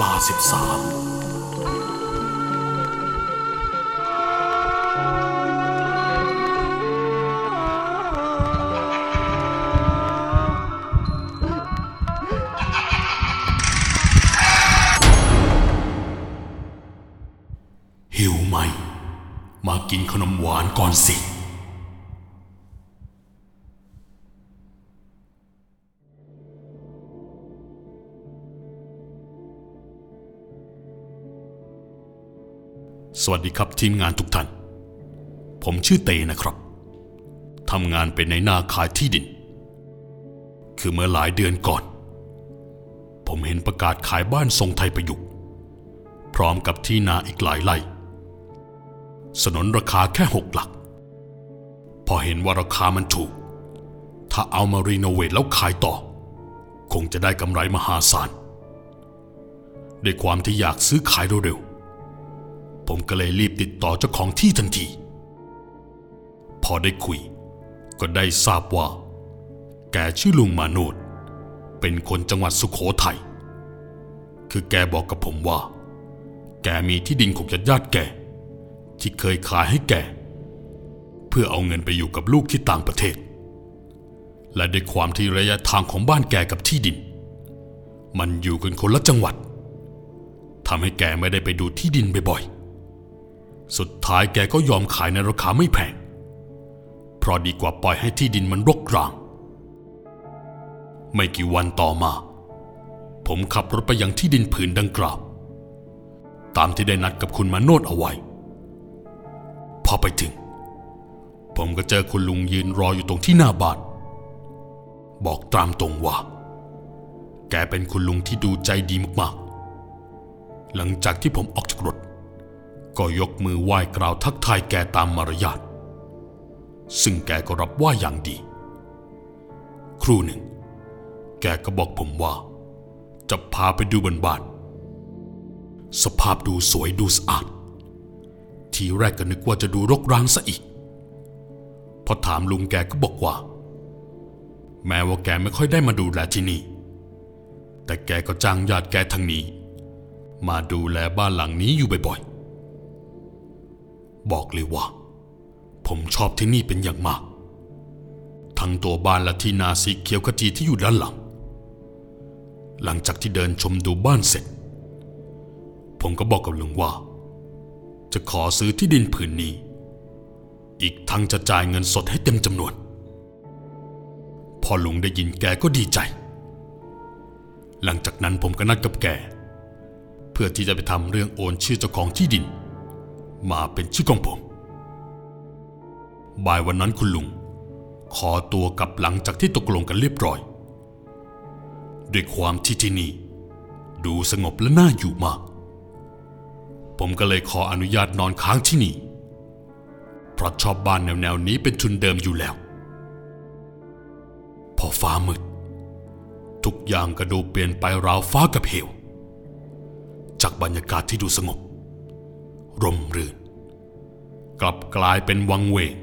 ลาสิบสามหิวไหม มากินขนมหวานก่อนสิ สวัสดีครับทีมงานทุกท่าน ผมชื่อเตนะครับทำงานเป็นในหน้าขายที่ดิน คือเมื่อหลายเดือนก่อน ผมเห็นประกาศขายบ้านทรงไทยประยุกต์พร้อมกับที่นาอีกหลายไร่ สนนราคาแค่หกหลัก พอเห็นว่าราคามันถูก ถ้าเอามารีโนเวทแล้วขายต่อ คงจะได้กำไรมหาศาลด้วยความที่อยากซื้อขายเร็ว ผมก็เลยรีบติดต่อเจ้าของที่ทันที พอได้คุย ก็ได้ทราบว่า แกชื่อลุงมาโนดเป็นคนจังหวัดสุขโขทัยคือแกบอกกับผมว่า แกมีที่ดินของญาติญาติแก ที่เคยขายให้แก เพื่อเอาเงินไปอยู่กับลูกที่ต่างประเทศ และด้วยความที่ระยะทางของบ้านแกกับที่ดิน มันอยู่กันคนละจังหวัดทำให้แกไม่ได้ไปดูที่ดินบ่อยๆ สุดท้ายแกก็ยอมขายในราคาไม่แพง เพราะดีกว่าปล่อยให้ที่ดินมันรกร้าง ไม่กี่วันต่อมา ผมขับรถไปยังที่ดินผืนดังกล่าว ตามที่ได้นัดกับคุณมาโนดเอาไว้ พอไปถึง ผมก็เจอคุณลุงยืนรออยู่ตรงที่หน้าบ้านบอกตามตรงว่า แกเป็นคุณลุงที่ดูใจดีมากๆ หลังจากที่ผมออกจากรถ ก็ยกมือไหว้กล่าวทักทายแกตามมารยาทซึ่งแกก็รับว่าอย่างดี ครู่หนึ่ง แกก็บอกผมว่า จะพาไปดูบนบ้าน สภาพดูสวยดูสะอาด ทีแรกก็นึกว่าจะดูรกร้างซะอีก พอถามลุงแกก็บอกว่า แม้ว่าแกไม่ค่อยได้มาดูแลที่นี่ แต่แกก็จ้างญาติแกทางนี้ มาดูแลบ้านหลังนี้อยู่บ่อย บอกเลยว่า ผมชอบที่นี่เป็นอย่างมาก ทั้งตัวบ้านและที่นาสีเขียวขจีที่อยู่ด้านหลัง หลังจากที่เดินชมดูบ้านเสร็จ ผมก็บอกกับลุงว่า จะขอซื้อที่ดินผืนนี้ อีกทั้งจะจ่ายเงินสดให้เต็มจำนวน พอลุงได้ยินแกก็ดีใจ หลังจากนั้นผมก็นัดกับแกเพื่อที่จะไปทำเรื่องโอนชื่อเจ้าของที่ดิน มาเป็นชื่อของผม บ่ายวันนั้นคุณลุง ขอตัวกลับหลังจากที่ตกลงกันเรียบร้อย ด้วยความที่ที่นี่ ดูสงบและน่าอยู่มาก ผมก็เลยขออนุญาตนอนค้างที่นี่ เพราะชอบบ้านแนวๆนี้เป็นทุนเดิมอยู่แล้ว พอฟ้ามืด ทุกอย่างก็ดูเปลี่ยนไปราวฟ้ากับเหว จากบรรยากาศที่ดูสงบ ร่มรื่น กลับกลายเป็นวังเวง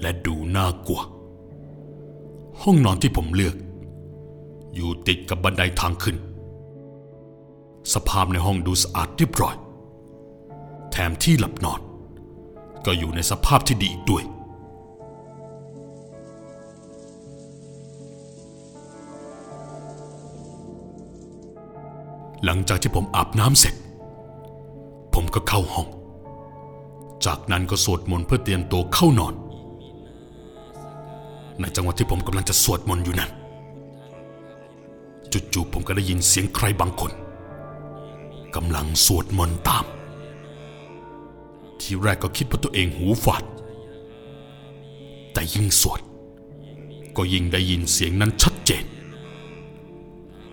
และดูน่ากลัว ห้องนอนที่ผมเลือก อยู่ติดกับบันไดทางขึ้น สภาพในห้องดูสะอาดเรียบร้อย แถมที่หลับนอน ก็อยู่ในสภาพที่ดีอีกด้วยหลังจากที่ผมอาบน้ำเสร็จ ก็เข้าห้อง จากนั้นก็สวดมนต์เพื่อเตรียมตัวเข้านอน ในจังหวะที่ผมกำลังจะสวดมนต์อยู่นั้นจู่ๆผมก็ได้ยินเสียงใครบางคนกำลังสวดมนต์ตาม ทีแรกก็คิดว่าตัวเองหูฝาด แต่ยิ่งสวด ก็ยิ่งได้ยินเสียงนั้นชัดเจน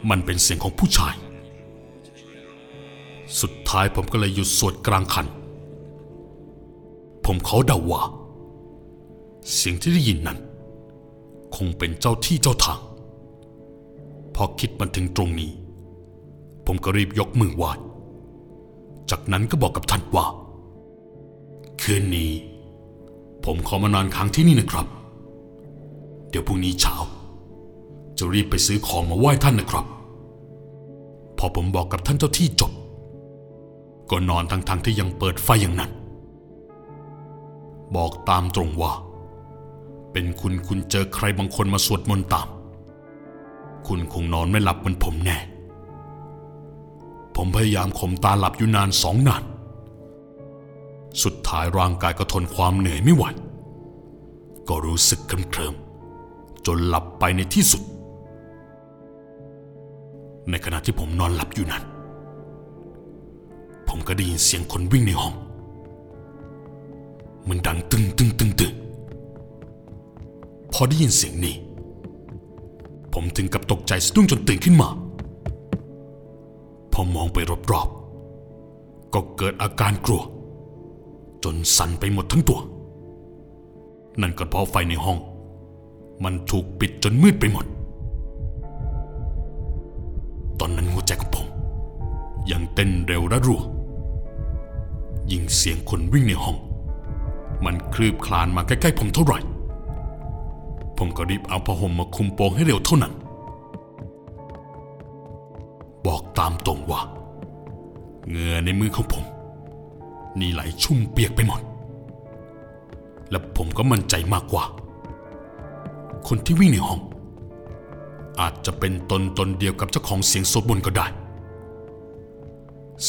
มันเป็นเสียงของผู้ชาย ท้ายผมก็เลยหยุดสวดกลางคัน ผมเขาเดาว่า เสียงที่ได้ยินนั้น คงเป็นเจ้าที่เจ้าทาง พอคิดมาถึงตรงนี้ ผมก็รีบยกมือไหว้จากนั้นก็บอกกับท่านว่า คืนนี้ ผมขอมานอนค้างที่นี่นะครับ เดี๋ยวพรุ่งนี้เช้า จะรีบไปซื้อของมาไหว้ท่านนะครับ พอผมบอกกับท่านเจ้าที่จบ ก็นอนทั้งๆที่ยังเปิดไฟอย่างนั้น บอกตามตรงว่า เป็นคุณคุณเจอใครบางคนมาสวดมนต์ตาม คุณคงนอนไม่หลับเหมือนผมแน่ ผมพยายามข่มตาหลับอยู่นานสองนาน สุดท้ายร่างกายก็ทนความเหนื่อยไม่ไหว ก็รู้สึกเคลิ้มจนหลับไปในที่สุด ในขณะที่ผมนอนหลับอยู่นั้น ผมก็ได้ยินเสียงคนวิ่งในห้อง มันดังตึงตึงตึงตึงพอได้ยินเสียงนี้ ผมถึงกับตกใจสะดุ้งจนตื่นขึ้นมา พอมองไปรอบๆ ก็เกิดอาการกลัว จนสั่นไปหมดทั้งตัว นั่นก็เพราะไฟในห้อง มันถูกปิดจนมืดไปหมด ตอนนั้นหัวใจของผม ยังเต้นเร็วและรัว ยิ่งเสียงคนวิ่งในห้อง มันคลืบคลานมาใกล้ๆผมเท่าไหร่ ผมก็รีบเอาผ้าห่มมาคลุมโปงให้เร็วเท่านั้น บอกตามตรงว่าเหงื่อในมือของผม นี่ไหลชุ่มเปียกไปหมด และผมก็มั่นใจมากกว่า คนที่วิ่งในห้อง อาจจะเป็นตนตนเดียวกับเจ้าของเสียงสวดมนก็ได้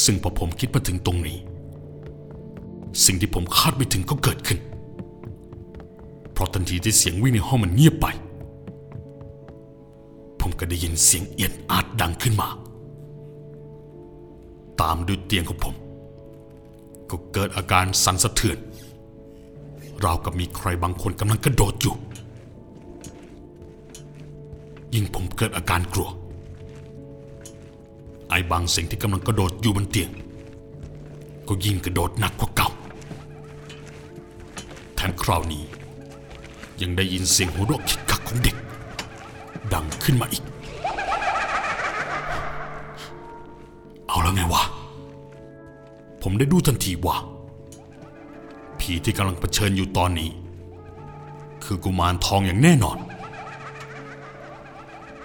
ซึ่งพอผมคิดมาถึงตรงนี้ สิ่งที่ผมคาดไม่ถึงก็เกิดขึ้น เพราะทันทีที่เสียงวิ่งในห้องมันเงียบไป ผมก็ได้ยินเสียงเอียดอาดดังขึ้นมา ตามด้วยเตียงของผม ก็เกิดอาการสั่นสะเทือน ราวกับมีใครบางคนกำลังกระโดดอยู่ ยิ่งผมเกิดอาการกลัว ไอ้บางสิ่งที่กำลังกระโดดอยู่บนเตียงก็ยิ่งกระโดดหนักกว่าเก่า คราวนี้ ยังได้ยินเสียงหัวเราะคิกคักของเด็ก ดังขึ้นมาอีก เอาแล้วไงวะ ผมได้ดูทันทีว่า ผีที่กำลังเผชิญอยู่ตอนนี้ คือกุมารทองอย่างแน่นอน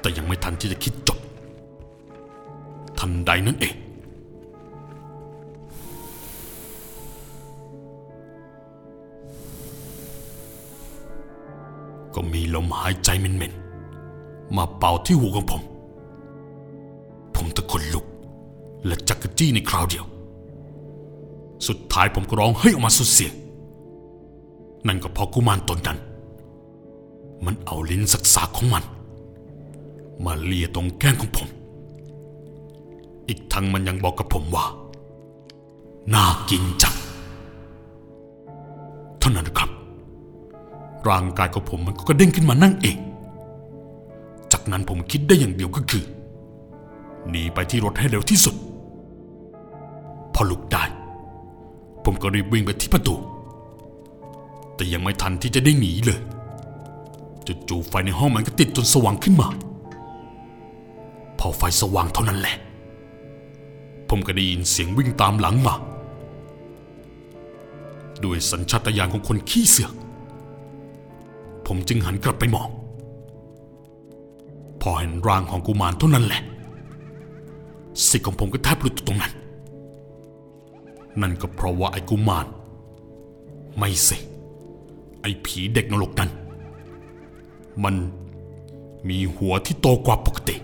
แต่ยังไม่ทันที่จะคิดจบ ทันใดนั้นเอง ก็มีลมหายใจเหม็นๆมาเป่าที่หูของผม ผมตะคนลุก และจักรจี้ในคราวเดียว สุดท้ายผมก็ร้องเฮ้ออกมาสุดเสียงนั่นก็เพราะกุมารตนนั้น มันเอาลิ้นสักสาของมัน มาเลียตรงแก้มของผม อีกทั้งมันยังบอกกับผมว่า น่ากินจัง ร่างกายของผมมันก็กระเด้งขึ้นมานั่งเอง จากนั้นผมคิดได้อย่างเดียวก็คือหนีไปที่รถให้เร็วที่สุด พอลุกได้ ผมก็รีบวิ่งไปที่ประตู แต่ยังไม่ทันที่จะได้หนีเลยจู่ๆไฟในห้องมันก็ติดจนสว่างขึ้นมา พอไฟสว่างเท่านั้นแหละ ผมก็ได้ยินเสียงวิ่งตามหลังมา ด้วยสัญชาตญาณของคนขี้เสือก ผมจึงหันกลับไปมอง พอเห็นร่างของกุมารเท่านั้นแหละ สิทธิ์ของผมก็แทบหลุดตรงนั้น นั่นก็เพราะว่าไอ้กุมาร ไม่สิ ไอ้ผีเด็กนรกนั้น มันมีหัวที่โตกว่าปกติ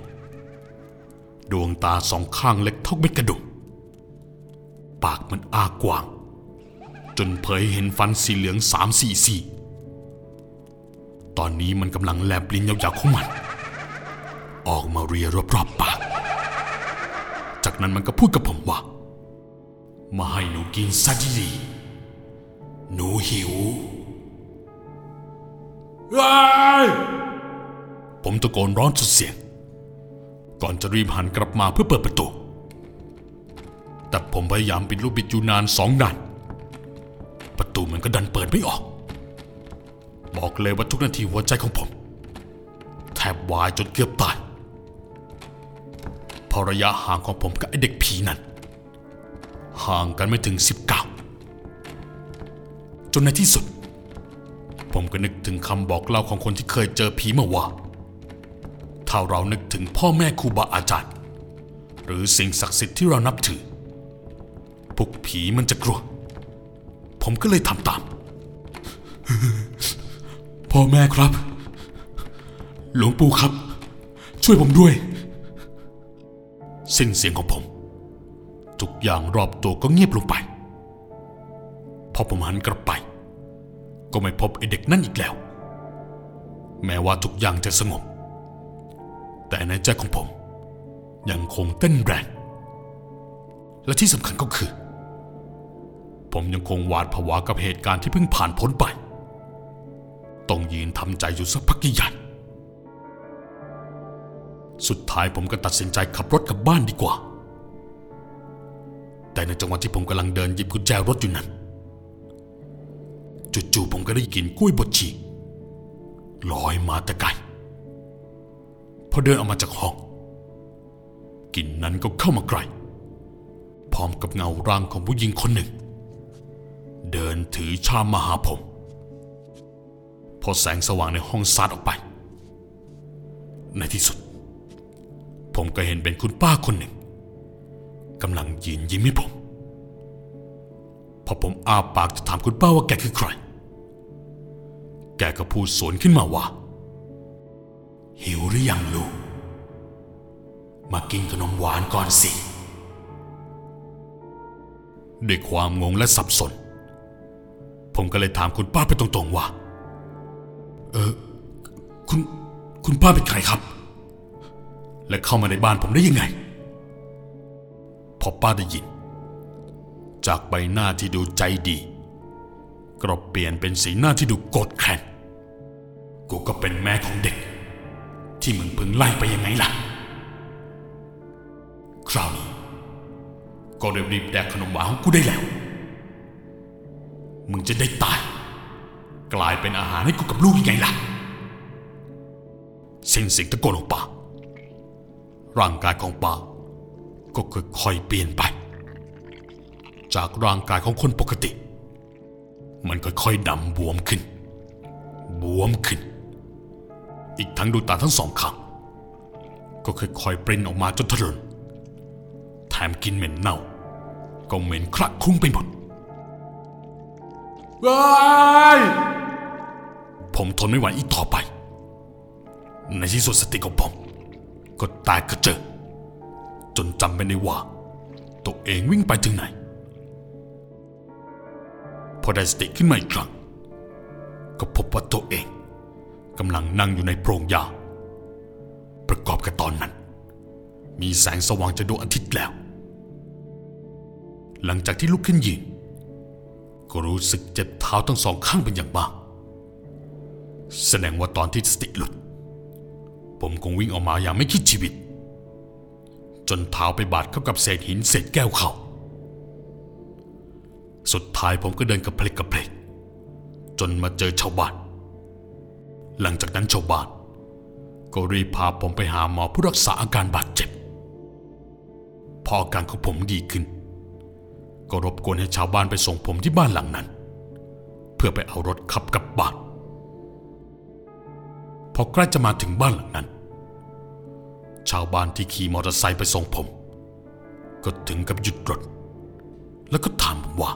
ดวงตาสองข้างเล็กเท่าเม็ดกระดูกปากมันอ้ากว้าง จนเผยเห็นฟันสีเหลืองสามสี่สี่ ตอนนี้มันกำลังแลบลิ้นยาวๆของมัน ออกมาเรียรอบๆปาก จากนั้นมันก็พูดกับผมว่า มาให้หนูกินซะดีๆหนูหิวว้ายผมตะโกนร้องสุดเสียง ก่อนจะรีบหันกลับมาเพื่อเปิดประตู แต่ผมพยายามปิดลูกบิดอยู่นานสองนานประตูมันก็ดันเปิดไม่ออก บอกเลยว่าทุกนาทีหัวใจของผม แทบวายจนเกือบตายพอระยะห่างของผมกับไอเด็กผีนั้น ห่างกันไม่ถึง 19 จนในที่สุด ผมก็นึกถึงคำบอกเล่าของคนที่เคยเจอผีมาว่า ถ้าเรานึกถึงพ่อแม่ครูบาอาจารย์ หรือสิ่งศักดิ์สิทธิ์ที่เรานับถือพวกผีมันจะกลัว ผมก็เลยทำตาม พ่อแม่ครับ หลวงปู่ครับ ช่วยผมด้วย สิ้นเสียงของผม ทุกอย่างรอบตัวก็เงียบลงไป พอผมหันกลับไป ก็ไม่พบไอเด็กนั่นอีกแล้ว แม้ว่าทุกอย่างจะสงบ แต่ในใจของผม ยังคงเต้นแรง และที่สำคัญก็คือ ผมยังคงหวาดผวากับเหตุการณ์ที่เพิ่งผ่านพ้นไป ต้องยืนทำใจอยู่สักพักใหญ่สุดท้ายผมก็ตัดสินใจขับรถกลับบ้านดีกว่า แต่ในจังหวะที่ผมกำลังเดินหยิบกุญแจรถอยู่นั้น จู่ๆผมก็ได้กลินกล้วยบดชีลอยมาแต่ไกลพอเดินออกมาจากห้องกลิ่นนั้นก็เข้ามาใกล้พร้อมกับเงาร่างของผู้หญิงคนหนึ่ง เดินถือชามมาหาผม พอแสงสว่างในห้องสาดออกไป ในที่สุด ผมก็เห็นเป็นคุณป้าคนหนึ่งกำลังยืนยิ้มให้ผม พอผมอ้าปากจะถามคุณป้าว่าแกคือใคร แกก็พูดสวนขึ้นมาว่า หิวหรือยังลูก มากินขนมหวานก่อนสิ ด้วยความงงและสับสน ผมก็เลยถามคุณป้าไปตรงๆว่า เออ คุณ คุณป้าเป็นใครครับ และเข้ามาในบ้านผมได้ยังไง พอป้าได้ยิน จากใบหน้าที่ดูใจดีกลับเปลี่ยนเป็นสีหน้าที่ดูโกรธแค้นกูก็เป็นแม่ของเด็ก ที่มึงเพิ่งไล่ไปยังไงล่ะ คราวนี้ก็รีบๆแดกขนมหวานของกูได้แล้ว มึงจะได้ตาย กลายเป็นอาหารให้กูกับลูกยังไงล่ะ สิ้นสียงตะโกนของปาร่างกายของปาก็ค่อยๆเปลี่ยนไป จากร่างกายของคนปกติ มันค่อยๆดำบวมขึ้น บวมขึ้น อีกทั้งดูตาทั้งสองข้างก็ค่อยๆปริ้นออกมาจนทะลนแถมกินเหม็นเน่า ก็เหม็นคลักคลุ้งไปหมดว้าย ผมทนไม่ไหวอีกต่อไป ในที่สุดสติของผม ก็แตกกระเจิงจนจำไม่ได้ว่า ตัวเองวิ่งไปถึงไหน พอได้สติขึ้นมาอีกครั้ง ก็พบว่าตัวเองกำลังนั่งอยู่ในโพรงหญ้าประกอบกับตอนนั้น มีแสงสว่างจากดวงอาทิตย์แล้ว หลังจากที่ลุกขึ้นยืนก็รู้สึกเจ็บเท้าทั้งสองข้างเป็นอย่างมาก แสดงว่าตอนที่สติหลุด ผมคงวิ่งออกมาอย่างไม่คิดชีวิต จนเท้าไปบาดเข้ากับเศษหินเศษแก้วเขาสุดท้ายผมก็เดินกระเพลกกระเพลกจนมาเจอชาวบ้าน หลังจากนั้นชาวบ้านก็รีบพาผมไปหาหมอผู้รักษาอาการบาดเจ็บ พออาการของผมดีขึ้น ก็รบกวนให้ชาวบ้านไปส่งผมที่บ้านหลังนั้น เพื่อไปเอารถขับกลับบ้าน พอใกล้จะมาถึงบ้านหลังนั้น ชาวบ้านที่ขี่มอเตอร์ไซค์ไปส่งผม ก็ถึงกับหยุดรถ แล้วก็ถามผมว่า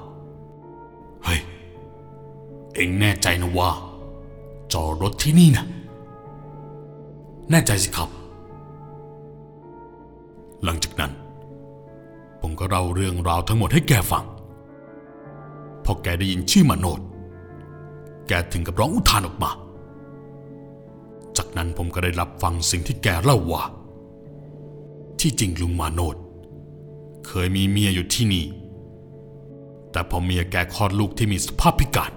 เฮ้ย เอ็งแน่ใจนะว่า จอดรถที่นี่นะ แน่ใจสิครับ หลังจากนั้น ผมก็เล่าเรื่องราวทั้งหมดให้แกฟัง พอแกได้ยินชื่อมาโนดแกถึงกับร้องอุทานออกมา จากนั้นผมก็ได้รับฟังสิ่งที่แกเล่าว่า ที่จริงลุงมาโนดเคยมีเมียอยู่ที่นี่ แต่พอเมียแกคลอดลูกที่มีสภาพพิการ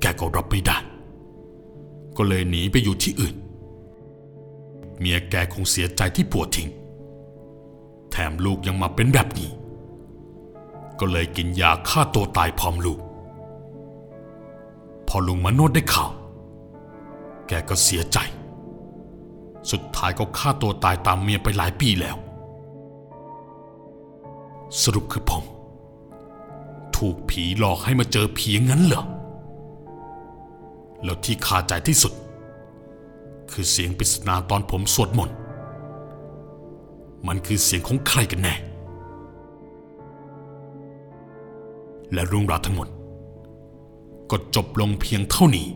แกก็รับไม่ได้ ก็เลยหนีไปอยู่ที่อื่น เมียแกคงเสียใจที่ผัวทิ้ง แถมลูกยังมาเป็นแบบนี้ ก็เลยกินยาฆ่าตัวตายพร้อมลูก พอลุงมโนดได้ข่าว แกก็เสียใจ สุดท้ายก็ฆ่าตัวตายตามเมียไปหลายปีแล้ว สรุปคือผม ถูกผีหลอกให้มาเจอผีงั้นเหรอ แล้วที่คาใจที่สุด คือเสียงปริศนาตอนผมสวดมนต์ มันคือเสียงของใครกันแน่ และเรื่องราวทั้งหมดก็จบลงเพียงเท่านี้